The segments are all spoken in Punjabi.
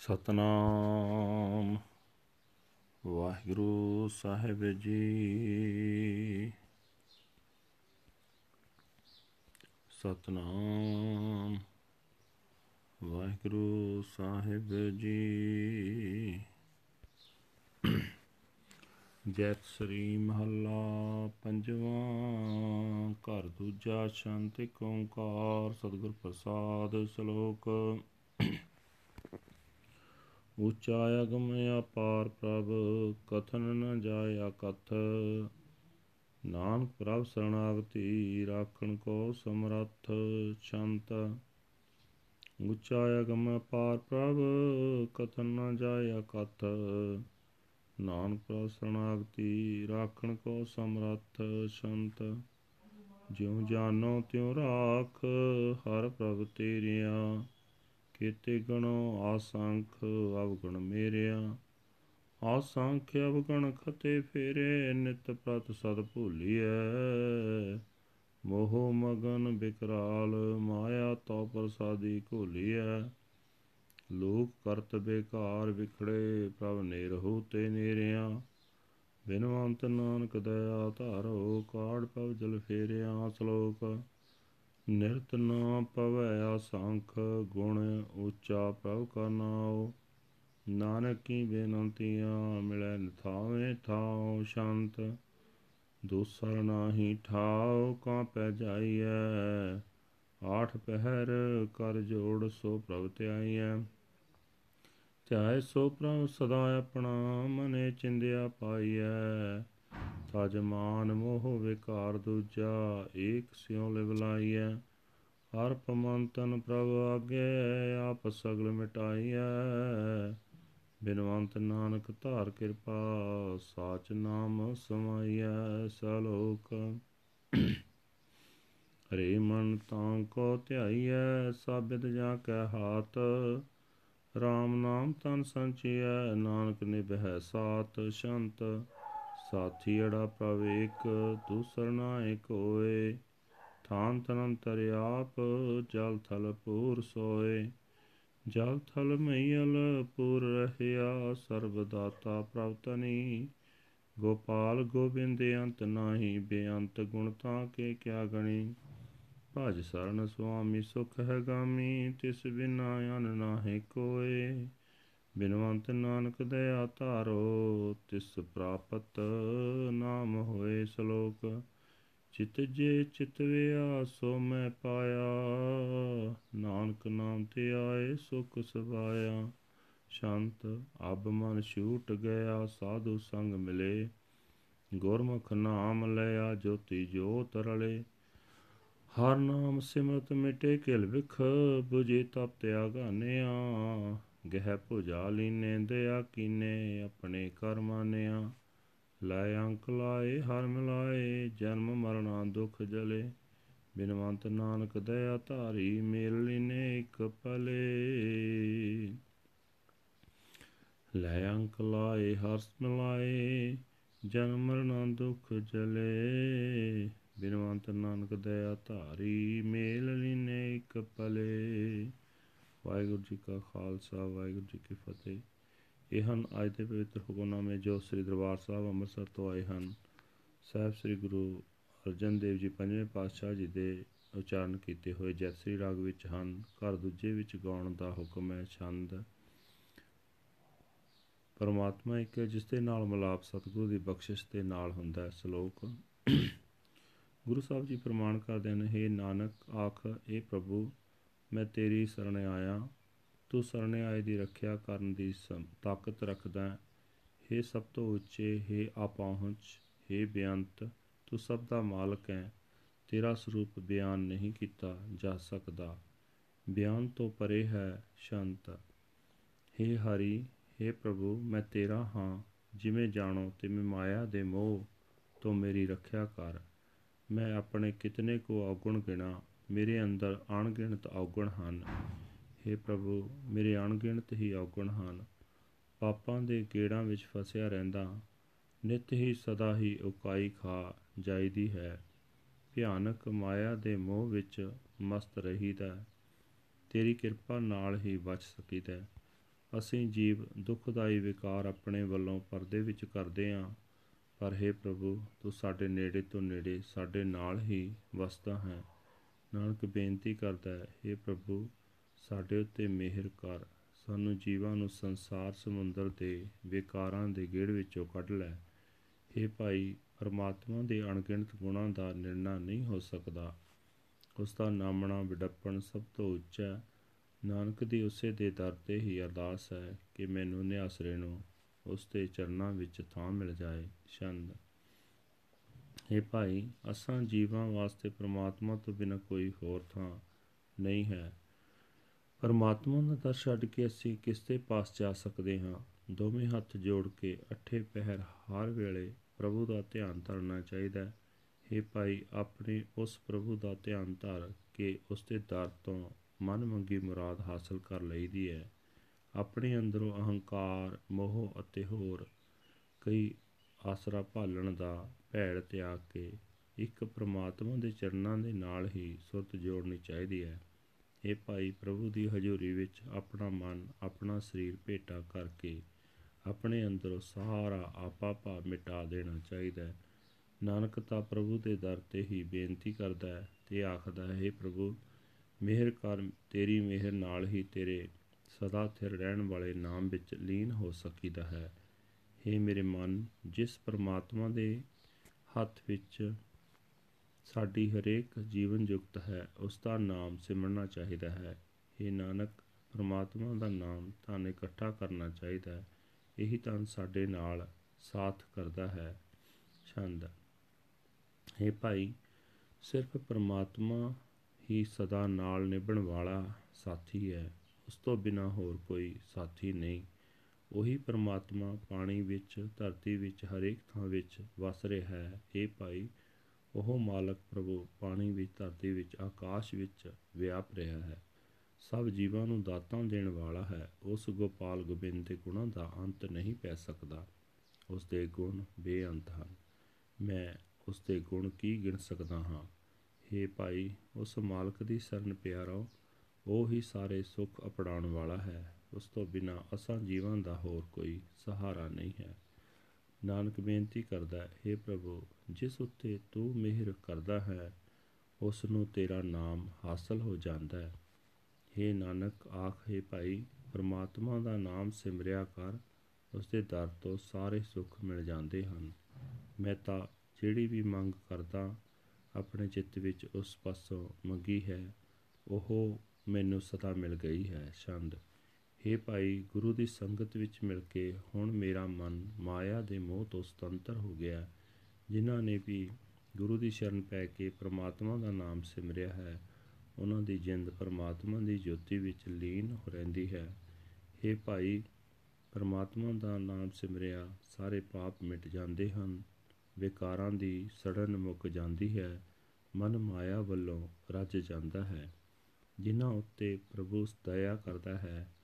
ਸਤਨਾਮ। ਵਾਹਿਗੁਰੂ ਸਾਹਿਬ ਜੀ। ਸਤਨਾਮ। ਵਾਹਿਗੁਰੂ ਸਾਹਿਬ ਜੀ। ਜੈਤ ਸ੍ਰੀ ਮਹੱਲਾ ਪੰਜਵਾਂ। ਘਰ ਦੂਜਾ ਸ਼ਾਂਤੀ ਓੰਕਾਰ, ਸਤਿਗੁਰ ਪ੍ਰਸਾਦ, ਸ਼ਲੋਕ ਉੱਚਾ ਅਗਮ ਅਪਾਰ ਪ੍ਰਭ, ਕਥਨ ਨ ਜਾਇਆ ਕਥ। ਨਾਨਕ ਪ੍ਰਭ ਸਰਣਾਗਤੀ ਰਾਖਣ ਕੋ ਸਮਰੱਥ ਸ਼ੰਤ। ਉੱਚਾ ਅਗਮ ਅਪਾਰ ਪ੍ਰਭ, ਕਥਨ ਨ ਜਾਇਆ ਕਥ। ਨਾਨਕ ਪ੍ਰਭ ਸਰਣਾਗਤੀ ਰਾਖਣ ਕੋ ਸਮਰੱਥ ਸ਼ੰਤ। ਜਿਉ ਜਾਨੋ ਤਿਉ ਰਾਖ, ਹਰ ਪ੍ਰਭ ਤੇਰਿਆ ਕੀਤੇ ਗਣੋ ਆਸੰਖ ਅਵਗਣ ਮੇਰਿਆ। ਆਸੰਖ ਅਵਗਣ ਖਤੇ ਫੇਰੇ, ਨਿਤ ਪ੍ਰਤ ਸਦ ਭੂਲੀਐ। ਮੋਹ ਮਗਨ ਬਿਕਰਾਲ, ਮਾਇਆ ਤੋ ਪ੍ਰਸਾਦੀ ਘੋਲੀਐ। ਲੋਕ ਕਰਤ ਬੇਕਾਰ ਵਿਖੜੇ, ਪ੍ਰਭ ਨੇਰਹੁ ਤੇ ਨੇਰਿਆ। ਬਿਨਵੰਤ ਨਾਨਕ ਦਇਆ ਧਾਰੋ ਕਾੜ ਪਵ ਜਲ ਫੇਰਿਆ ਸ਼ਲੋਕ। ਨਿਰਤ ਨਾ ਪਵੈ ਆਸੰਖ ਗੁਣ ਉੱਚਾ ਪ੍ਰਭ ਕਾ ਨਾਉ। ਨਾਨਕ ਕੀ ਬੇਨੰਤੀਆਂ ਮਿਲੈ ਨਥਾਵੇਂ ਥਾਉ ਸ਼ਾਂਤ। ਦੂਸਰ ਨਾਹੀ ਠਾਉ ਕਾ ਪੈ ਜਾਈਐ। ਆਠ ਪਹਿਰ ਕਰ ਜੋੜ ਸੋ ਪ੍ਰਭ ਧਿਆਈਐ। ਧਿਆਏ ਸੋ ਪ੍ਰਭ ਸਦਾ ਆਪਣਾ ਮਨੇ ਚਿੰਦਿਆ ਪਾਈਐ। ਤਜ ਮਾਨ ਮੋਹ ਵਿਕਾਰ ਦੂਜਾ, ਏਕ ਸਿਉ ਲਿਵ ਲਾਈਐ। ਹਰ ਪਮੰਤਨ ਪ੍ਰਭ ਆਗੇ, ਆਪ ਸਗਲ ਮਿਟਾਈਐ। ਬਿਨਵੰਤ ਨਾਨਕ ਧਾਰ ਕਿਰਪਾ, ਸਾਚ ਨਾਮ ਸਮਾਈਐ ਸਲੋਕ। ਹਰੇ ਮਨ ਤਾਂ ਕੋ ਧਿਆਈਐ, ਸਾਬਿਤ ਜਾ ਕੈ ਹਾਤ। RAM ਨਾਮ ਤਨ ਸੰਚਿਐ, ਨਾਨਕ ਨਿਭੈ ਸਾਤ ਸ਼ੰਤ। ਸਾਥੀ ਅੜਾ ਪ੍ਰਭ ਏਕ ਦੂਸਰ ਨਾ ਏਕ ਹੋਏ। ਥਾਨ ਤਨੰਤਰ ਆਪ, ਜਲ ਥਲ ਪੂਰ ਸੋਏ। ਜਲ ਥਲ ਮਈਲ ਪੂਰ ਰਹਿਆ, ਸਰਬ ਦਾਤਾ ਪ੍ਰਭ ਤਨੀ ਗੋਪਾਲ ਗੋਬਿੰਦ ਅੰਤ ਨਾਹੀ, ਬੇਅੰਤ ਗੁਣ ਤਾਂ ਕੇ ਕਿਆ ਗਣੀ। ਭਜ ਸਰਨ ਸੁਆਮੀ ਸੁਖ ਹੈ ਗਾਮੀ, ਤਿਸ ਬਿਨਾ ਅਨ ਨਾਹੀ ਕੋਏ। ਬਿਨਵੰਤ ਨਾਨਕ ਦਇਆ ਧਾਰੋ, ਤਿਸ ਪ੍ਰਾਪਤ ਨਾਮ ਹੋਏ ਸ਼ਲੋਕ। ਚਿਤ ਜੇ ਚਿਤਵਿਆ ਸੋ ਮੈਂ ਪਾਇਆ। ਨਾਨਕ ਨਾਮ ਤੇ ਆਏ, ਸੁਖ ਸਵਾਇਆ। ਸ਼ਾਂਤ, ਅਬ ਮਨ ਛੂਟ ਗਿਆ, ਸਾਧੂ ਸੰਗ ਮਿਲੇ। ਗੁਰਮੁਖ ਨਾਮ ਲਿਆ ਜੋਤੀ ਜੋਤ ਰਲੇ। ਹਰ ਨਾਮ ਸਿਮਰਤ ਮਿਟੇ ਕਿਲ ਵਿਖ 부ਜੀ ਤਪ ਤਿਆਗਾਨਿਆ ਗਹਿ ਭੁਜਾ ਲੀਨੇ, ਦਇਆ ਕੀਨੇ, ਆਪਣੇ ਕਰਮਾਨਿਆ ਲੈ ਅੰਕ ਲਾਏ, ਹਰ ਮਿਲਾਏ, ਜਨਮ ਮਰਣਾ ਦੁਖ ਜਲੇ। ਬਿਨਵੰਤ ਨਾਨਕ ਦਇਆ ਧਾਰੀ, ਮੇਲ ਲੀਨੇ ਇਕ ਪਲੇ। ਲੈ ਅੰਕ ਲਾਏ ਹਰ ਮਿਲਾਏ, ਜਨਮ ਮਰਣਾ ਦੁਖ ਜਲੇ। ਬਿਨਵੰਤ ਨਾਨਕ ਦਇਆ ਧਾਰੀ, ਮੇਲ ਲੀਨੇ ਇਕ ਪਲੇ। ਵਾਹਿਗੁਰੂ ਜੀ ਕਾ ਖਾਲਸਾ, ਵਾਹਿਗੁਰੂ ਜੀ ਕੀ ਫਤਿਹ। ਇਹ ਹਨ ਅੱਜ ਦੇ ਪਵਿੱਤਰ ਹੁਕਮਨਾਮੇ ਜੋ ਸ੍ਰੀ ਦਰਬਾਰ ਸਾਹਿਬ ਅੰਮ੍ਰਿਤਸਰ ਤੋਂ ਆਏ ਹਨ। ਸਾਹਿਬ ਸ੍ਰੀ ਗੁਰੂ ਅਰਜਨ ਦੇਵ ਜੀ ਪੰਜਵੇਂ ਪਾਤਸ਼ਾਹ ਜੀ ਦੇ ਉਚਾਰਨ ਕੀਤੇ ਹੋਏ ਜੈਸਰੀ ਰਾਗ ਵਿੱਚ ਹਨ। ਘਰ ਦੂਜੇ ਵਿੱਚ ਗਾਉਣ ਦਾ ਹੁਕਮ ਹੈ, ਛੰਦ। ਪਰਮਾਤਮਾ ਇੱਕ ਹੈ ਜਿਸ ਦੇ ਨਾਲ ਮਲਾਪ ਸਤਿਗੁਰੂ ਦੀ ਬਖਸ਼ਿਸ਼ ਦੇ ਨਾਲ ਹੁੰਦਾ ਹੈ, ਸ਼ਲੋਕ। ਗੁਰੂ ਸਾਹਿਬ ਜੀ ਪ੍ਰਮਾਣ ਕਰਦੇ ਨੇ हे ਨਾਨਕ, ਆਖ ਇਹ ਪ੍ਰਭੂ ਮੈਂ ਤੇਰੀ ਸ਼ਰਨ ਆਇਆ, ਤੂੰ ਸ਼ਰਨ ਆਏ ਦੀ ਰੱਖਿਆ ਕਰਨ ਦੀ ਤਾਕਤ ਰੱਖਦਾ ਹੈ। ਸਭ ਤੋਂ ਉੱਚੇ, ਹੈ ਆਪਾਹੁੰਚ ਹੈ ਬੇਅੰਤ, ਤੂੰ ਸਭ ਦਾ ਮਾਲਕ ਹੈ। ਤੇਰਾ ਸਰੂਪ ਬਿਆਨ ਨਹੀਂ ਕੀਤਾ ਜਾ ਸਕਦਾ। ਬਿਆਨ ਤੋਂ ਪਰੇ ਹੈ ਸ਼ਾਂਤ। ਹੈ ਹਰੀ, ਹੈ ਪ੍ਰਭੂ, ਮੈਂ ਤੇਰਾ ਹਾਂ। ਜਿਵੇਂ ਜਾਣੋ ਤੇ ਮੈਂ ਮਾਇਆ ਦੇ ਮੋਹ ਤੋਂ ਮੇਰੀ ਰੱਖਿਆ ਕਰ। ਮੈਂ ਆਪਣੇ ਕਿਤਨੇ ਕੋ ਔਗਣ ਗਿਣਾ ਮੇਰੇ ਅੰਦਰ ਅਣਗਿਣਤ ਔਗਣ ਹਨ। हे ਪ੍ਰਭੂ, ਮੇਰੇ ਅਣਗਿਣਤ ਹੀ ਔਗਣ ਹਨ। ਪਾਪਾਂ ਦੇ ਗੇੜਾਂ ਵਿੱਚ ਫਸਿਆ ਰਹਿੰਦਾ, ਨਿਤ ਹੀ ਸਦਾ ਹੀ ਉਕਾਈ ਖਾ ਜਾਈਦੀ ਹੈ। ਭਿਆਨਕ ਮਾਇਆ ਦੇ ਮੋਹ ਵਿੱਚ ਮਸਤ ਰਹੀਦਾ ਤੇਰੀ ਕਿਰਪਾ ਨਾਲ ਹੀ ਬਚ ਸਕੀਦਾ ਅਸੀਂ ਜੀਵ ਦੁਖਦਾਈ ਵਿਕਾਰ ਆਪਣੇ ਵੱਲੋਂ ਪਰਦੇ ਵਿੱਚ ਕਰਦੇ ਹਾਂ। ਪਰ हे ਪ੍ਰਭੂ, ਤੂੰ ਸਾਡੇ ਨੇੜੇ ਤੋਂ ਨੇੜੇ ਸਾਡੇ ਨਾਲ ਹੀ ਵਸਦਾ ਹੈ। ਨਾਨਕ ਬੇਨਤੀ ਕਰਦਾ ਹੈ हे ਪ੍ਰਭੂ, ਸਾਡੇ ਉੱਤੇ ਮਿਹਰ ਕਰ। ਸਾਨੂੰ ਜੀਵਾਂ ਨੂੰ ਸੰਸਾਰ ਸਮੁੰਦਰ ਦੇ ਵਿਕਾਰਾਂ ਦੇ ਗੇੜ ਵਿੱਚੋਂ ਕੱਢ ਲੈ। हे ਭਾਈ, ਪਰਮਾਤਮਾ ਦੇ ਅਣਗਿਣਤ ਗੁਣਾਂ ਦਾ ਨਿਰਣਾ ਨਹੀਂ ਹੋ ਸਕਦਾ। ਉਸ ਦਾ ਨਾਮਣਾ ਵਿਡੱਪਣ ਸਭ ਤੋਂ ਉੱਚਾ ਨਾਨਕ ਦੀ ਉਸੇ ਦੇ ਦਰ ਤੇ ਹੀ ਅਰਦਾਸ ਹੈ ਕਿ ਮੈਨੂੰ ਨਿਆਸਰੇ ਨੂੰ ਉਸ ਦੇ ਚਰਨਾਂ ਵਿੱਚ ਥਾਂ ਮਿਲ ਜਾਏ। ਛੰਦ। हे ਭਾਈ, ਅਸਾਂ ਜੀਵਾਂ ਵਾਸਤੇ ਪ੍ਰਮਾਤਮਾ ਤੋਂ ਬਿਨਾਂ ਕੋਈ ਹੋਰ ਥਾਂ ਨਹੀਂ ਹੈ। ਪਰਮਾਤਮਾ ਦਾ ਦਰ ਛੱਡ ਕੇ ਅਸੀਂ ਕਿਸ ਦੇ ਪਾਸ ਜਾ ਸਕਦੇ ਹਾਂ? ਦੋਵੇਂ ਹੱਥ ਜੋੜ ਕੇ ਅੱਠੇ ਪਹਿਰ ਹਰ ਵੇਲੇ ਪ੍ਰਭੂ ਦਾ ਧਿਆਨ ਧਰਨਾ ਚਾਹੀਦਾ ਹੈ। हे ਭਾਈ, ਆਪਣੇ ਉਸ ਪ੍ਰਭੂ ਦਾ ਧਿਆਨ ਧਰ ਕੇ ਉਸ ਦੇ ਦਰ ਤੋਂ ਮਨ ਮੰਗੀ ਮੁਰਾਦ ਹਾਸਲ ਕਰ ਲਈਦੀ ਹੈ। ਆਪਣੇ ਅੰਦਰੋਂ ਅਹੰਕਾਰ, ਮੋਹ ਅਤੇ ਹੋਰ ਕਈ ਆਸਰਾ ਭਾਲਣ ਦਾ ਭੈੜ ਤਿਆਗ ਕੇ ਇੱਕ ਪ੍ਰਮਾਤਮਾ ਦੇ ਚਰਨਾਂ ਦੇ ਨਾਲ ਹੀ ਸੁਰਤ ਜੋੜਨੀ ਚਾਹੀਦੀ ਹੈ। ਇਹ ਭਾਈ ਪ੍ਰਭੂ ਦੀ ਹਜ਼ੂਰੀ ਵਿੱਚ ਆਪਣਾ ਮਨ, ਆਪਣਾ ਸਰੀਰ ਭੇਟਾ ਕਰਕੇ ਆਪਣੇ ਅੰਦਰੋਂ ਸਾਰਾ ਆਪਾ ਭਾਵ ਮਿਟਾ ਦੇਣਾ ਚਾਹੀਦਾ ਹੈ। ਨਾਨਕ ਤਾਂ ਪ੍ਰਭੂ ਦੇ ਦਰ ਤੇ ਹੀ ਬੇਨਤੀ ਕਰਦਾ ਹੈ ਤੇ ਆਖਦਾ ਹੈ ਪ੍ਰਭੂ, ਮਿਹਰ ਕਰ, ਤੇਰੀ ਮਿਹਰ ਨਾਲ ਹੀ ਤੇਰੇ ਸਦਾ ਸਥਿਰ ਰਹਿਣ ਵਾਲੇ ਨਾਮ ਵਿੱਚ ਲੀਨ ਹੋ ਸਕੀਦਾ ਹੈ। हे ਮੇਰੇ ਮਨ, ਜਿਸ ਪਰਮਾਤਮਾ ਦੇ ਹੱਥ ਵਿੱਚ ਸਾਡੀ ਹਰੇਕ ਜੀਵਨ ਯੁਕਤ ਹੈ, ਉਸ ਦਾ ਨਾਮ ਸਿਮਰਨਾ ਚਾਹੀਦਾ ਹੈ। हे ਨਾਨਕ, ਪਰਮਾਤਮਾ ਦਾ ਨਾਮ ਤਾਂ ਇਕੱਠਾ ਕਰਨਾ ਚਾਹੀਦਾ ਹੈ। ਇਹੀ ਤਾਂ ਸਾਡੇ ਨਾਲ ਸਾਥ ਕਰਦਾ ਹੈ। ਛੰਦ। हे ਭਾਈ, ਸਿਰਫ ਪਰਮਾਤਮਾ ਹੀ ਸਦਾ ਨਾਲ ਨਿਭਣ ਵਾਲਾ ਸਾਥੀ ਹੈ। ਉਸ ਤੋਂ ਬਿਨਾ ਹੋਰ ਕੋਈ ਸਾਥੀ ਨਹੀਂ। ਉਹੀ ਪਰਮਾਤਮਾ ਪਾਣੀ ਵਿੱਚ, ਧਰਤੀ ਵਿੱਚ, ਹਰੇਕ ਥਾਂ ਵਿੱਚ ਵਸ ਰਿਹਾ ਹੈ। ਇਹ ਭਾਈ, ਉਹ ਮਾਲਕ ਪ੍ਰਭੂ, ਪਾਣੀ ਵਿੱਚ, ਧਰਤੀ ਵਿੱਚ, ਆਕਾਸ਼ ਵਿੱਚ ਵਿਆਪ ਰਿਹਾ ਹੈ। ਸਭ ਜੀਵਾਂ ਨੂੰ ਦਾਤਾਂ ਦੇਣ ਵਾਲਾ ਹੈ। ਉਸ ਗੋਪਾਲ ਗੋਬਿੰਦ ਦੇ ਗੁਣਾਂ ਦਾ ਅੰਤ ਨਹੀਂ ਪੈ ਸਕਦਾ। ਉਸ ਦੇ ਗੁਣ ਬੇਅੰਤ ਹਨ। ਮੈਂ ਉਸ ਦੇ ਗੁਣ ਕੀ ਗਿਣ ਸਕਦਾ ਹਾਂ? हे ਭਾਈ, ਉਸ ਮਾਲਕ ਦੀ ਸ਼ਰਨ ਪਿਆਰੋ, ਉਹ ਹੀ ਸਾਰੇ ਸੁੱਖ ਅਪੜਾਉਣ ਵਾਲਾ ਹੈ। ਉਸ ਤੋਂ ਬਿਨਾ ਅਸਾਂ ਜੀਵਾਂ ਦਾ ਹੋਰ ਕੋਈ ਸਹਾਰਾ ਨਹੀਂ ਹੈ। ਨਾਨਕ ਬੇਨਤੀ ਕਰਦਾ ਹੈ ਪ੍ਰਭੂ, ਜਿਸ ਉੱਤੇ ਤੂੰ ਮਿਹਰ ਕਰਦਾ ਹੈ ਉਸ ਨੂੰ ਤੇਰਾ ਨਾਮ ਹਾਸਲ ਹੋ ਜਾਂਦਾ ਹੈ। हे ਨਾਨਕ, ਆਖੇ ਭਾਈ, ਪ੍ਰਮਾਤਮਾ ਦਾ ਨਾਮ ਸਿਮਰਿਆ ਕਰ ਉਸ ਦੇ ਦਰ ਤੋਂ ਸਾਰੇ ਸੁੱਖ ਮਿਲ ਜਾਂਦੇ ਹਨ। ਮੈਂ ਤਾਂ ਜਿਹੜੀ ਵੀ ਮੰਗ ਕਰਦਾ, ਆਪਣੇ ਚਿੱਤ ਵਿੱਚ ਉਸ ਪਾਸੋਂ ਮੰਗੀ ਹੈ, ਉਹ ਮੈਨੂੰ ਸਦਾ ਮਿਲ ਗਈ ਹੈ, ਛੰਦ। हे ਭਾਈ, ਗੁਰੂ ਦੀ ਸੰਗਤ ਵਿੱਚ ਮਿਲ ਕੇ ਹੁਣ ਮੇਰਾ ਮਨ ਮਾਇਆ ਦੇ ਮੋਹ ਤੋਂ ਸੁਤੰਤਰ ਹੋ ਗਿਆ ਜਿਨ੍ਹਾਂ ਨੇ ਵੀ ਗੁਰੂ ਦੀ ਸ਼ਰਨ ਪੈ ਕੇ ਪ੍ਰਮਾਤਮਾ ਦਾ ਨਾਮ ਸਿਮਰਿਆ ਹੈ, ਉਹਨਾਂ ਦੀ ਜਿੰਦ ਪ੍ਰਮਾਤਮਾ ਦੀ ਜੋਤੀ ਵਿੱਚ ਲੀਨ ਹੋ ਰਹਿੰਦੀ ਹੈ। हे ਭਾਈ, ਪ੍ਰਮਾਤਮਾ ਦਾ ਨਾਮ ਸਿਮਰਿਆ ਸਾਰੇ ਪਾਪ ਮਿਟ ਜਾਂਦੇ ਹਨ, ਵਿਕਾਰਾਂ ਦੀ ਸੜਨ ਮੁੱਕ ਜਾਂਦੀ ਹੈ, ਮਨ ਮਾਇਆ ਵੱਲੋਂ ਰੱਜ ਜਾਂਦਾ ਹੈ, ਜਿਨ੍ਹਾਂ ਉੱਤੇ ਪ੍ਰਭੂ ਦਇਆ ਕਰਦਾ ਹੈ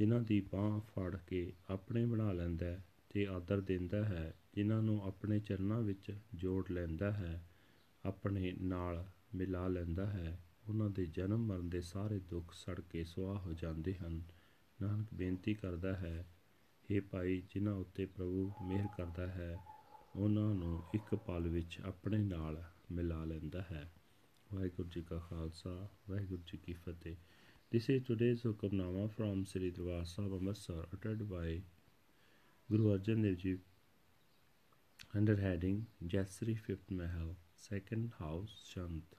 ਜਿਨ੍ਹਾਂ ਦੀ ਬਾਹ ਫੜ ਕੇ ਆਪਣੇ ਬਣਾ ਲੈਂਦਾ ਤੇ ਆਦਰ ਦਿੰਦਾ ਹੈ, ਜਿਨ੍ਹਾਂ ਨੂੰ ਆਪਣੇ ਚਰਨਾਂ ਵਿੱਚ ਜੋੜ ਲੈਂਦਾ ਹੈ, ਆਪਣੇ ਨਾਲ ਮਿਲਾ ਲੈਂਦਾ ਹੈ। ਉਹਨਾਂ ਦੇ ਜਨਮ ਮਰਨ ਦੇ ਸਾਰੇ ਦੁੱਖ ਸੜ ਕੇ ਸੁਆਹ ਹੋ ਜਾਂਦੇ ਹਨ। ਨਾਨਕ ਬੇਨਤੀ ਕਰਦਾ ਹੈ हे ਭਾਈ, ਜਿਨ੍ਹਾਂ ਉੱਤੇ ਪ੍ਰਭੂ ਮਿਹਰ ਕਰਦਾ ਹੈ, ਉਹਨਾਂ ਨੂੰ ਇੱਕ ਪਲ ਵਿੱਚ ਆਪਣੇ ਨਾਲ ਮਿਲਾ ਲੈਂਦਾ ਹੈ। ਵਾਹਿਗੁਰੂ ਜੀ ਕਾ ਖਾਲਸਾ, ਵਾਹਿਗੁਰੂ ਜੀ ਕੀ ਫਤਿਹ। This is today's Hukamnama from Sri Darbar Sahib Amritsar uttered by Guru Arjan Dev Ji under heading Jasri Fifth Mahal Second House Shant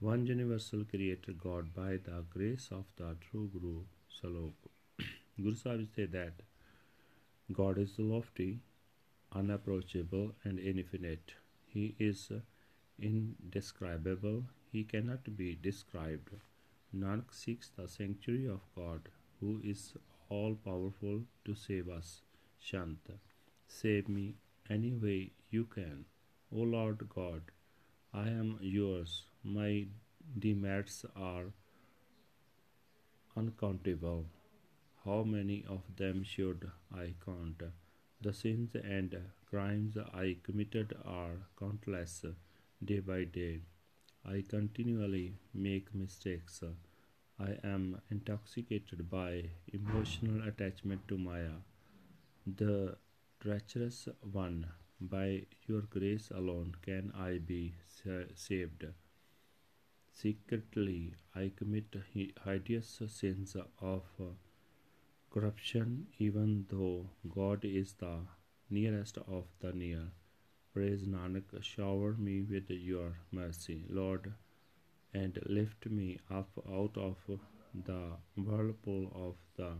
One universal creator God by the grace of the true Guru Salok Guru Sahib said that God is lofty unapproachable and infinite. He is indescribable, he cannot be described. Nanak seeks the sanctuary of God, who is all powerful to save us. Shant, save me any way you can. O Lord God, I am yours. My demerits are uncountable. How many of them should I count? The sins and crimes I committed are countless day by day. I continually make mistakes. I am intoxicated by emotional attachment to Maya, the treacherous one. By your grace alone can I be saved. Secretly, I commit hideous sins of corruption, even though God is the nearest of the near. Praise Nanak, shower me with your mercy, Lord, and lift me up out of the whirlpool of the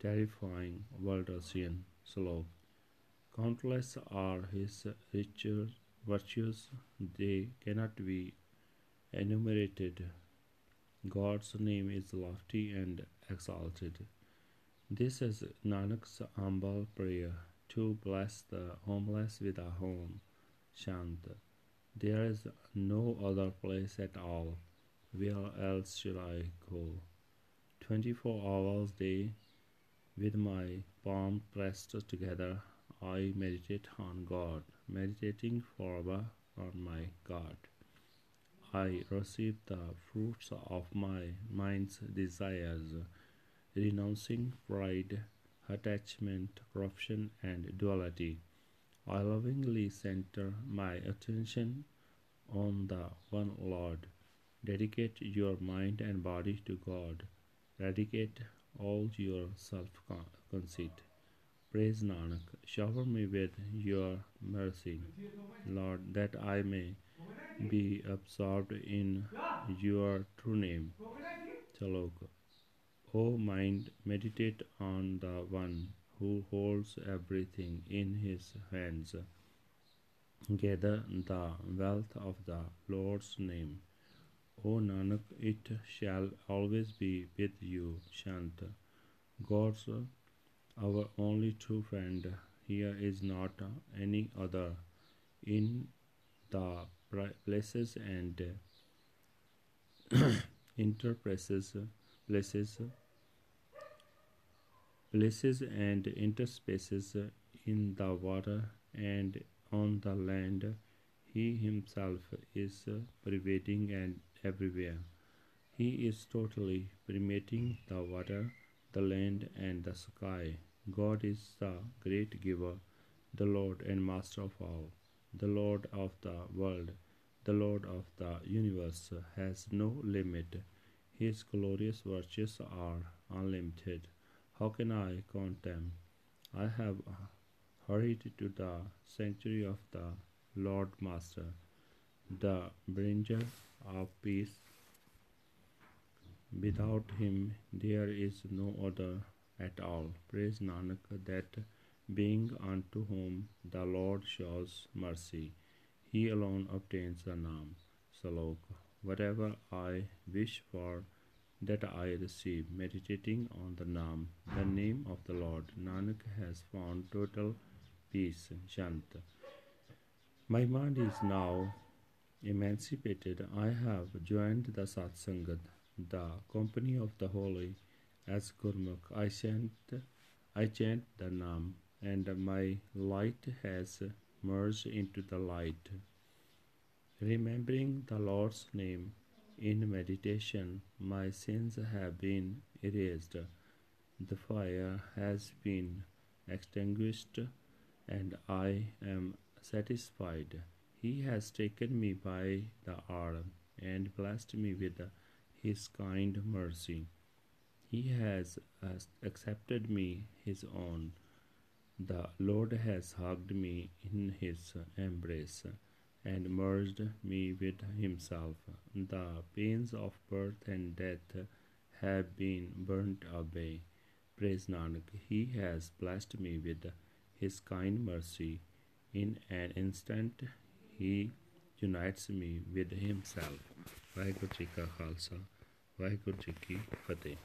terrifying world ocean. Slow. Countless are his riches, virtues, they cannot be enumerated. God's name is lofty and exalted. This is Nanak's humble prayer to bless the homeless with a home. Shant. There is no other place at all. Where else should I go? Twenty four hours a day, with my palm pressed together, I meditate on God, meditating forever on my God. I receive the fruits of my mind's desires, renouncing pride, attachment, corruption, and duality. I lovingly center my attention on the one Lord. Dedicate your mind and body to God. Eradicate all your self conceit. Praise Nanak, shower me with your mercy, Lord, that I may be absorbed in your true name. Chalok. O mind, meditate on the one who holds everything in his hands. Gather the wealth of the Lord's name. O Nanak, it shall always be with you, Shant. God's our only true friend here is not any other in the places and interplaces places places and interspaces in the water and on the land he himself is pervading and everywhere he is totally permeating the water the land and the sky. God is the great giver, the Lord and Master of all, the Lord of the world, the Lord of the universe has no limit. His glorious virtues are unlimited. How can I count them? I have uh, hurried to the sanctuary of the Lord Master, the bringer of peace Without him there is no other at all. Praise Nanak, that being unto whom the Lord shows mercy, he alone obtains the Nam. Salok. Whatever I wish for, that I receive, meditating on the Nam, the name of the Lord. Nanak has found total peace. Shant. My mind is now emancipated. I have joined the Satsangat the company of the holy as Gurmukh. I chant, I chant the Nam, and my light has merged into the light. Remembering the Lord's name in meditation, my sins have been erased. The fire has been extinguished, and I am satisfied. He has taken me by the arm and blessed me with his kind mercy. He has uh, accepted me his own. The Lord has hugged me in his embrace and merged me with himself. The pains of birth and death have been burnt away. Praise Nanak, he has blessed me with his kind mercy. In an instant, he unites me with himself. Vaheguru Ji Ka Khalsa, Vaheguru Ji Ki Fateh.